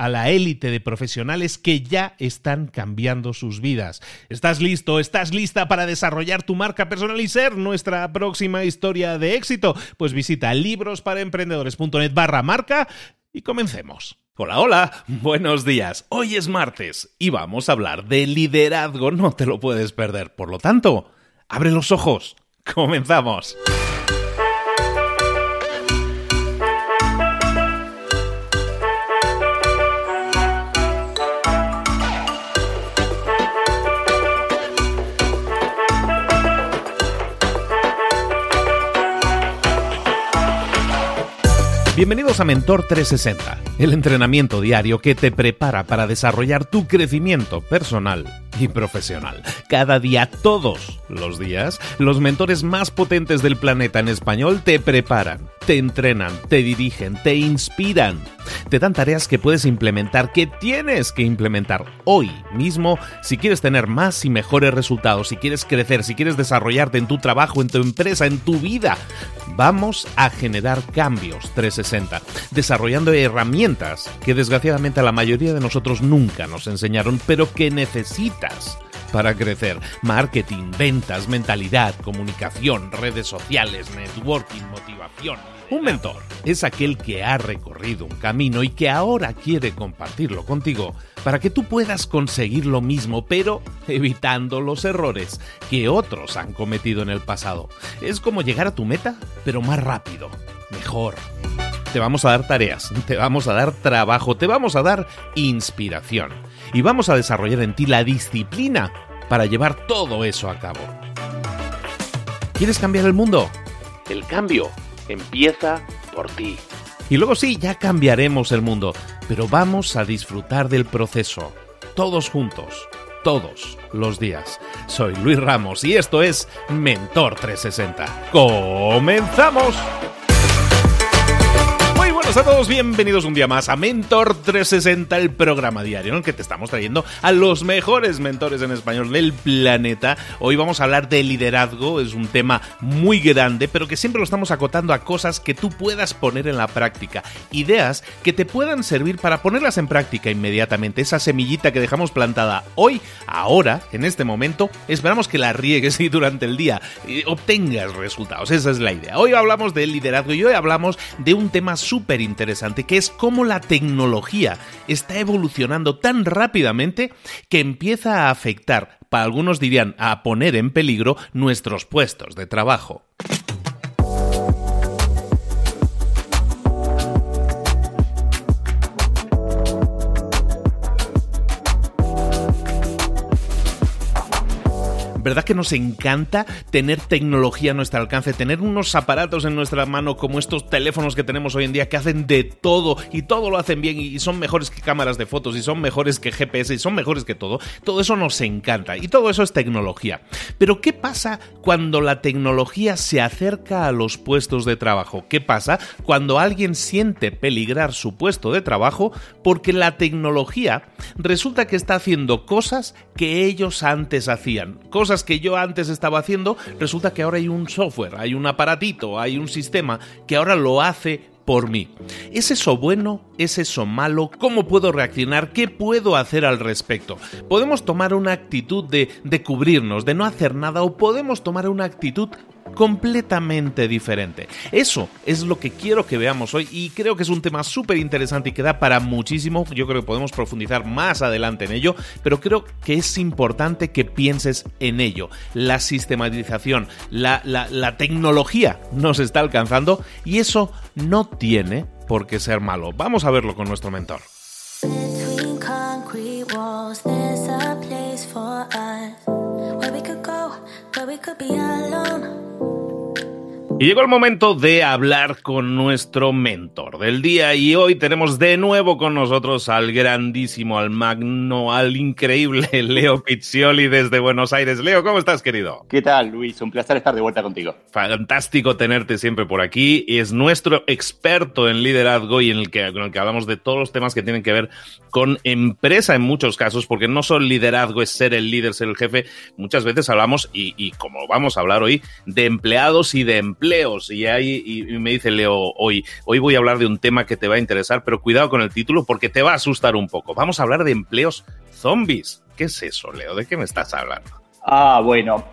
a la élite de profesionales que ya están cambiando sus vidas. ¿Estás listo? ¿Estás lista para desarrollar tu marca personal y ser nuestra próxima historia de éxito? Pues visita librosparaemprendedores.net barra marca y comencemos. Hola, hola, buenos días. Hoy es martes y vamos a hablar de liderazgo, no te lo puedes perder. Por lo tanto, abre los ojos. Comenzamos. Bienvenidos a Mentor 360, el entrenamiento diario que te prepara para desarrollar tu crecimiento personal y profesional. Cada día, todos los días, los mentores más potentes del planeta en español te preparan, te entrenan, te dirigen, te inspiran, te dan tareas que puedes implementar, que tienes que implementar hoy mismo si quieres tener más y mejores resultados, si quieres crecer, si quieres desarrollarte en tu trabajo, en tu empresa, en tu vida. Vamos a generar cambios 360, desarrollando herramientas que desgraciadamente la mayoría de nosotros nunca nos enseñaron, pero que necesitas para crecer. Marketing, ventas, mentalidad, comunicación, redes sociales, networking, motivación. Un mentor es aquel que ha recorrido un camino y que ahora quiere compartirlo contigo para que tú puedas conseguir lo mismo, pero evitando los errores que otros han cometido en el pasado. Es como llegar a tu meta, pero más rápido, mejor. Te vamos a dar tareas, te vamos a dar trabajo, te vamos a dar inspiración y vamos a desarrollar en ti la disciplina para llevar todo eso a cabo. ¿Quieres cambiar el mundo? El cambio empieza por ti. Y luego sí, ya cambiaremos el mundo, pero vamos a disfrutar del proceso, todos juntos, todos los días. Soy Luis Ramos y esto es Mentor 360. ¡Comenzamos! A todos, bienvenidos un día más a Mentor 360, el programa diario en el que te estamos trayendo a los mejores mentores en español del planeta. Hoy vamos a hablar de liderazgo, es un tema muy grande, pero que siempre lo estamos acotando a cosas que tú puedas poner en la práctica, ideas que te puedan servir para ponerlas en práctica inmediatamente, esa semillita que dejamos plantada hoy, ahora, en este momento, esperamos que la riegues y durante el día obtengas resultados, esa es la idea. Hoy hablamos de liderazgo y hoy hablamos de un tema súper interesante, que es cómo la tecnología está evolucionando tan rápidamente que empieza a afectar, para algunos dirían a poner en peligro, nuestros puestos de trabajo. ¿Verdad que nos encanta tener tecnología a nuestro alcance, tener unos aparatos en nuestra mano como estos teléfonos que tenemos hoy en día que hacen de todo y todo lo hacen bien y son mejores que cámaras de fotos y son mejores que GPS y son mejores que todo? Todo eso nos encanta y todo eso es tecnología. Pero ¿qué pasa cuando la tecnología se acerca a los puestos de trabajo? ¿Qué pasa cuando alguien siente peligrar su puesto de trabajo porque la tecnología resulta que está haciendo cosas que ellos antes hacían? Cosas que yo antes estaba haciendo, resulta que ahora hay un software, hay un aparatito, hay un sistema que ahora lo hace por mí. ¿Es eso bueno? ¿Es eso malo? ¿Cómo puedo reaccionar? ¿Qué puedo hacer al respecto? Podemos tomar una actitud de, de cubrirnos, de no hacer nada, o podemos tomar una actitud completamente diferente. Eso es lo que quiero que veamos hoy y creo que es un tema súper interesante y que da para muchísimo. Yo creo que podemos profundizar más adelante en ello, pero creo que es importante que pienses en ello. La sistematización, la, la tecnología nos está alcanzando y eso no tiene por qué ser malo. Vamos a verlo con nuestro mentor. Y llegó el momento de hablar con nuestro mentor del día y hoy tenemos de nuevo con nosotros al grandísimo, al magno, al increíble Leo Pizzioli desde Buenos Aires. Leo, ¿cómo estás, querido? ¿Qué tal, Luis? Un placer estar de vuelta contigo. Fantástico tenerte siempre por aquí. Es nuestro experto en liderazgo y en el que, en el que hablamos de todos los temas que tienen que ver con empresa en muchos casos, porque no solo liderazgo es ser el líder, ser el jefe. Muchas veces hablamos, y, y como vamos a hablar hoy, de empleados y de empleados y ahí y me dice Leo hoy, hoy voy a hablar de un tema que te va a interesar, pero cuidado con el título porque te va a asustar un poco. Vamos a hablar de empleos zombies. ¿Qué es eso, Leo? ¿De qué me estás hablando? Ah, bueno,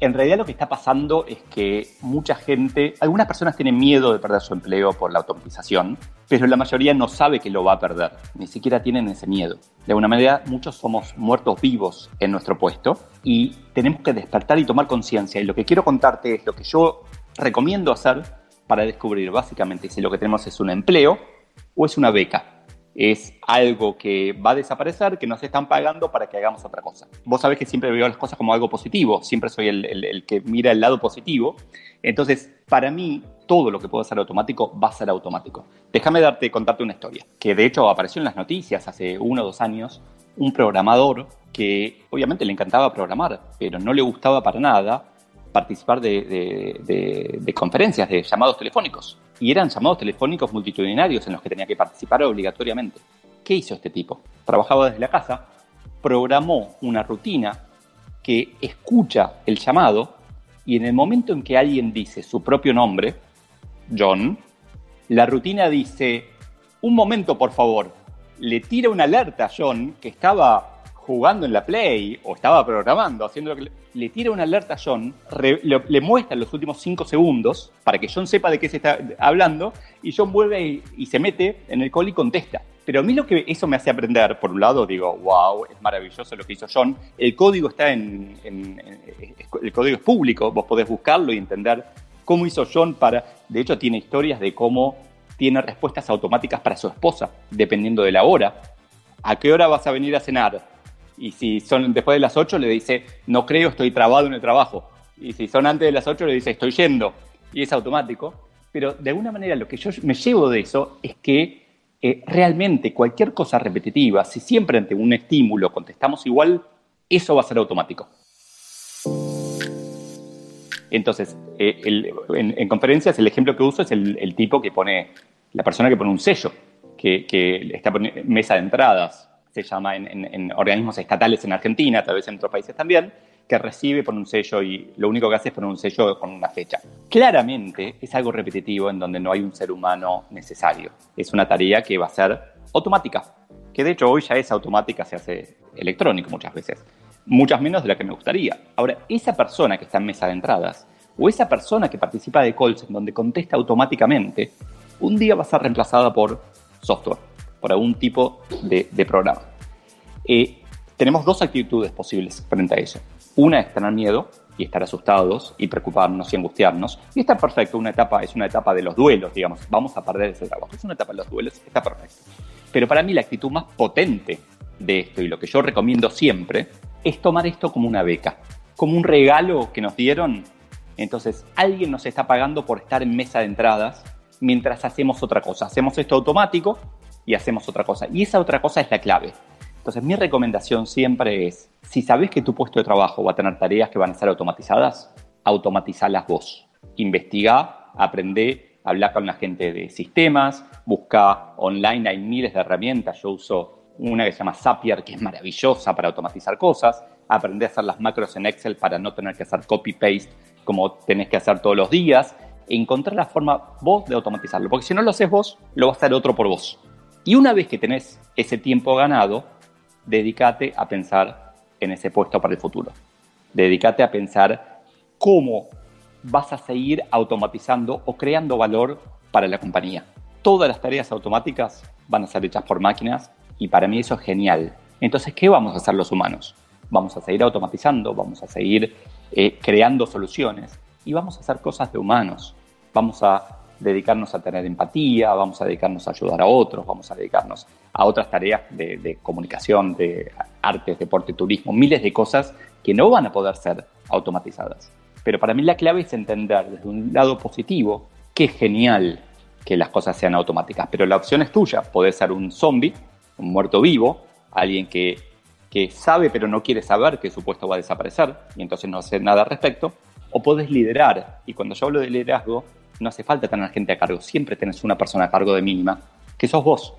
en realidad lo que está pasando es que mucha gente, algunas personas tienen miedo de perder su empleo por la automatización, pero la mayoría no sabe que lo va a perder, ni siquiera tienen ese miedo. De alguna manera, muchos somos muertos vivos en nuestro puesto y tenemos que despertar y tomar conciencia. Y lo que quiero contarte es lo que yo recomiendo hacer para descubrir básicamente si lo que tenemos es un empleo o es una beca. Es algo que va a desaparecer, que nos están pagando para que hagamos otra cosa. Vos sabés que siempre veo las cosas como algo positivo, siempre soy el, que mira el lado positivo. Entonces, para mí, todo lo que pueda ser automático va a ser automático. Déjame darte, contarte una historia, que de hecho apareció en las noticias hace uno o dos años, un programador que obviamente le encantaba programar, pero no le gustaba para nada participar de, conferencias, de llamados telefónicos. Y eran llamados telefónicos multitudinarios en los que tenía que participar obligatoriamente. ¿Qué hizo este tipo? Trabajaba desde la casa, programó una rutina que escucha el llamado y en el momento en que alguien dice su propio nombre, John, la rutina dice, un momento por favor, le tira una alerta a John que estaba jugando en la Play o estaba programando, haciendo lo que le, tira una alerta a John, le, muestra los últimos cinco segundos para que John sepa de qué se está hablando y John vuelve y, se mete en el call y contesta. Pero a mí lo que eso me hace aprender, por un lado digo, wow, es maravilloso lo que hizo John, el código está en, el código es público, vos podés buscarlo y entender cómo hizo John para, de hecho tiene historias de cómo tiene respuestas automáticas para su esposa, dependiendo de la hora. ¿A qué hora vas a venir a cenar? Y si son después de las 8, le dice, no creo, estoy trabado en el trabajo. Y si son antes de las 8, le dice, estoy yendo. Y es automático. Pero de alguna manera lo que yo me llevo de eso es que eh, realmente cualquier cosa repetitiva, si siempre ante un estímulo contestamos igual, eso va a ser automático. Entonces, eh, en, conferencias el ejemplo que uso es el, tipo que pone, la persona que pone un sello, que, que está poniendo mesa de entradas, se llama en, organismos estatales en Argentina, tal vez en otros países también, que recibe por un sello y lo único que hace es poner un sello con una fecha. Claramente es algo repetitivo en donde no hay un ser humano necesario. Es una tarea que va a ser automática, que de hecho hoy ya es automática, se hace electrónico muchas veces, muchas menos de la que me gustaría. Ahora, esa persona que está en mesa de entradas o esa persona que participa de calls en donde contesta automáticamente, un día va a ser reemplazada por software por algún tipo de, programa. Eh, tenemos dos actitudes posibles frente a eso. Una es tener miedo y estar asustados y preocuparnos y angustiarnos. Y está perfecto, una etapa es una etapa de los duelos, digamos, vamos a perder ese trabajo. Es una etapa de los duelos, está perfecto. Pero para mí la actitud más potente de esto y lo que yo recomiendo siempre es tomar esto como una beca. como un regalo que nos dieron. Entonces, alguien nos está pagando por estar en mesa de entradas mientras hacemos otra cosa. Hacemos esto automático y hacemos otra cosa. Y esa otra cosa es la clave. Entonces, mi recomendación siempre es, si sabes que tu puesto de trabajo va a tener tareas que van a ser automatizadas, automatizarlas vos. Investiga, aprende, habla con la gente de sistemas, busca online, hay miles de herramientas. Yo uso una que se llama Zapier, que es maravillosa para automatizar cosas. Aprende a hacer las macros en Excel para no tener que hacer copy-paste como tenés que hacer todos los días. Encontrar la forma vos de automatizarlo. Porque si no lo haces vos, lo va a hacer otro por vos. Y una vez que tenés ese tiempo ganado, dedícate a pensar en ese puesto para el futuro. Dedícate a pensar cómo vas a seguir automatizando o creando valor para la compañía. Todas las tareas automáticas van a ser hechas por máquinas y para mí eso es genial. Entonces, ¿qué vamos a hacer los humanos? Vamos a seguir automatizando, vamos a seguir eh, creando soluciones y vamos a hacer cosas de humanos. Vamos a dedicarnos a tener empatía, vamos a dedicarnos a ayudar a otros, vamos a dedicarnos a otras tareas de, comunicación, de artes, deporte, turismo, miles de cosas que no van a poder ser automatizadas. Pero para mí la clave es entender desde un lado positivo que es genial que las cosas sean automáticas, pero la opción es tuya. Puede ser un zombie, un muerto vivo, alguien que, que sabe pero no quiere saber que su puesto va a desaparecer y entonces no hace nada al respecto, o puedes liderar. Y cuando yo hablo de liderazgo, no hace falta tener gente a cargo, siempre tienes una persona a cargo de mínima, que sos vos.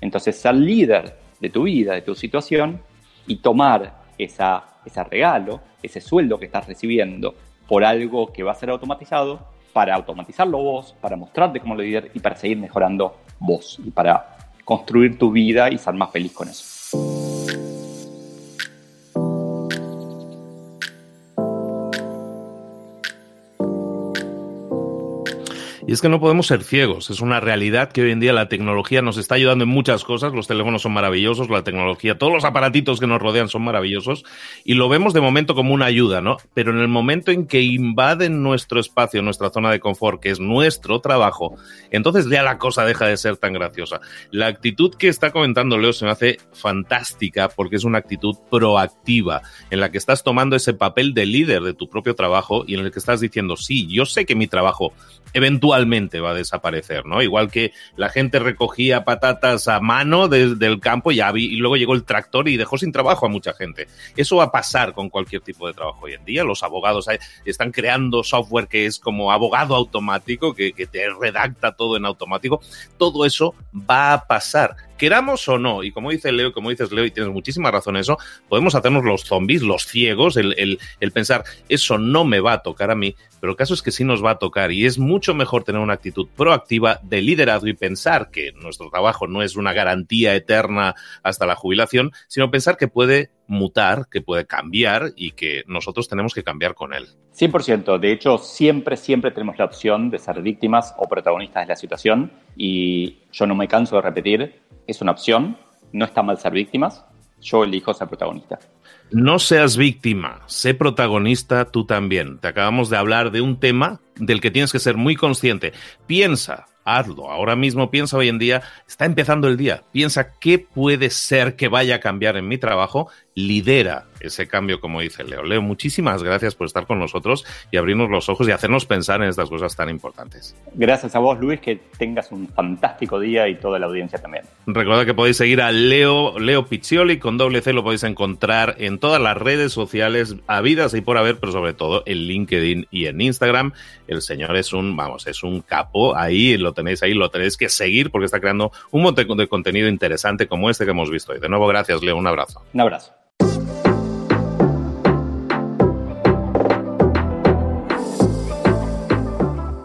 Entonces, ser líder de tu vida, de tu situación, y tomar esa, ese regalo, ese sueldo que estás recibiendo por algo que va a ser automatizado, para automatizarlo vos, para mostrarte como líder y para seguir mejorando vos y para construir tu vida y ser más feliz con eso. Y es que no podemos ser ciegos. Es una realidad que hoy en día la tecnología nos está ayudando en muchas cosas. Los teléfonos son maravillosos, la tecnología, todos los aparatitos que nos rodean son maravillosos. Y lo vemos de momento como una ayuda, ¿no? Pero en el momento en que invaden nuestro espacio, nuestra zona de confort, que es nuestro trabajo, entonces ya la cosa deja de ser tan graciosa. La actitud que está comentando Leo se me hace fantástica porque es una actitud proactiva en la que estás tomando ese papel de líder de tu propio trabajo y en el que estás diciendo, sí, yo sé que mi trabajo eventualmente va a desaparecer, ¿no? Igual que la gente recogía patatas a mano desde el campo y, luego llegó el tractor y dejó sin trabajo a mucha gente. Eso va a pasar con cualquier tipo de trabajo hoy en día. Los abogados están creando software que es como abogado automático, que te redacta todo en automático. Todo eso va a pasar queramos o no, y como dice Leo, como dices Leo, y tienes muchísima razón en eso, podemos hacernos los zombies, los ciegos, el, el, pensar, eso no me va a tocar a mí, pero el caso es que sí nos va a tocar y es mucho mejor tener una actitud proactiva de liderazgo y pensar que nuestro trabajo no es una garantía eterna hasta la jubilación, sino pensar que puede mutar, que puede cambiar y que nosotros tenemos que cambiar con él. 100%. De hecho, siempre, siempre tenemos la opción de ser víctimas o protagonistas de la situación y yo no me canso de repetir, es una opción, no está mal ser víctimas, yo elijo ser protagonista. No seas víctima, sé protagonista tú también. Te acabamos de hablar de un tema del que tienes que ser muy consciente. Piensa, hazlo. Ahora mismo piensa hoy en día, está empezando el día. Piensa qué puede ser que vaya a cambiar en mi trabajo. Lidera ese cambio, como dice Leo. Leo, muchísimas gracias por estar con nosotros y abrirnos los ojos y hacernos pensar en estas cosas tan importantes. Gracias a vos, Luis, que tengas un fantástico día y toda la audiencia también. Recuerda que podéis seguir a Leo, Leo Piccioli con doble C, lo podéis encontrar en todas las redes sociales habidas y por haber, pero sobre todo en LinkedIn y en Instagram. El señor es un, vamos, es un capo. Ahí lo tenéis ahí, lo tenéis que seguir porque está creando un montón de contenido interesante como este que hemos visto hoy. De nuevo, gracias, Leo. Un abrazo. Un abrazo.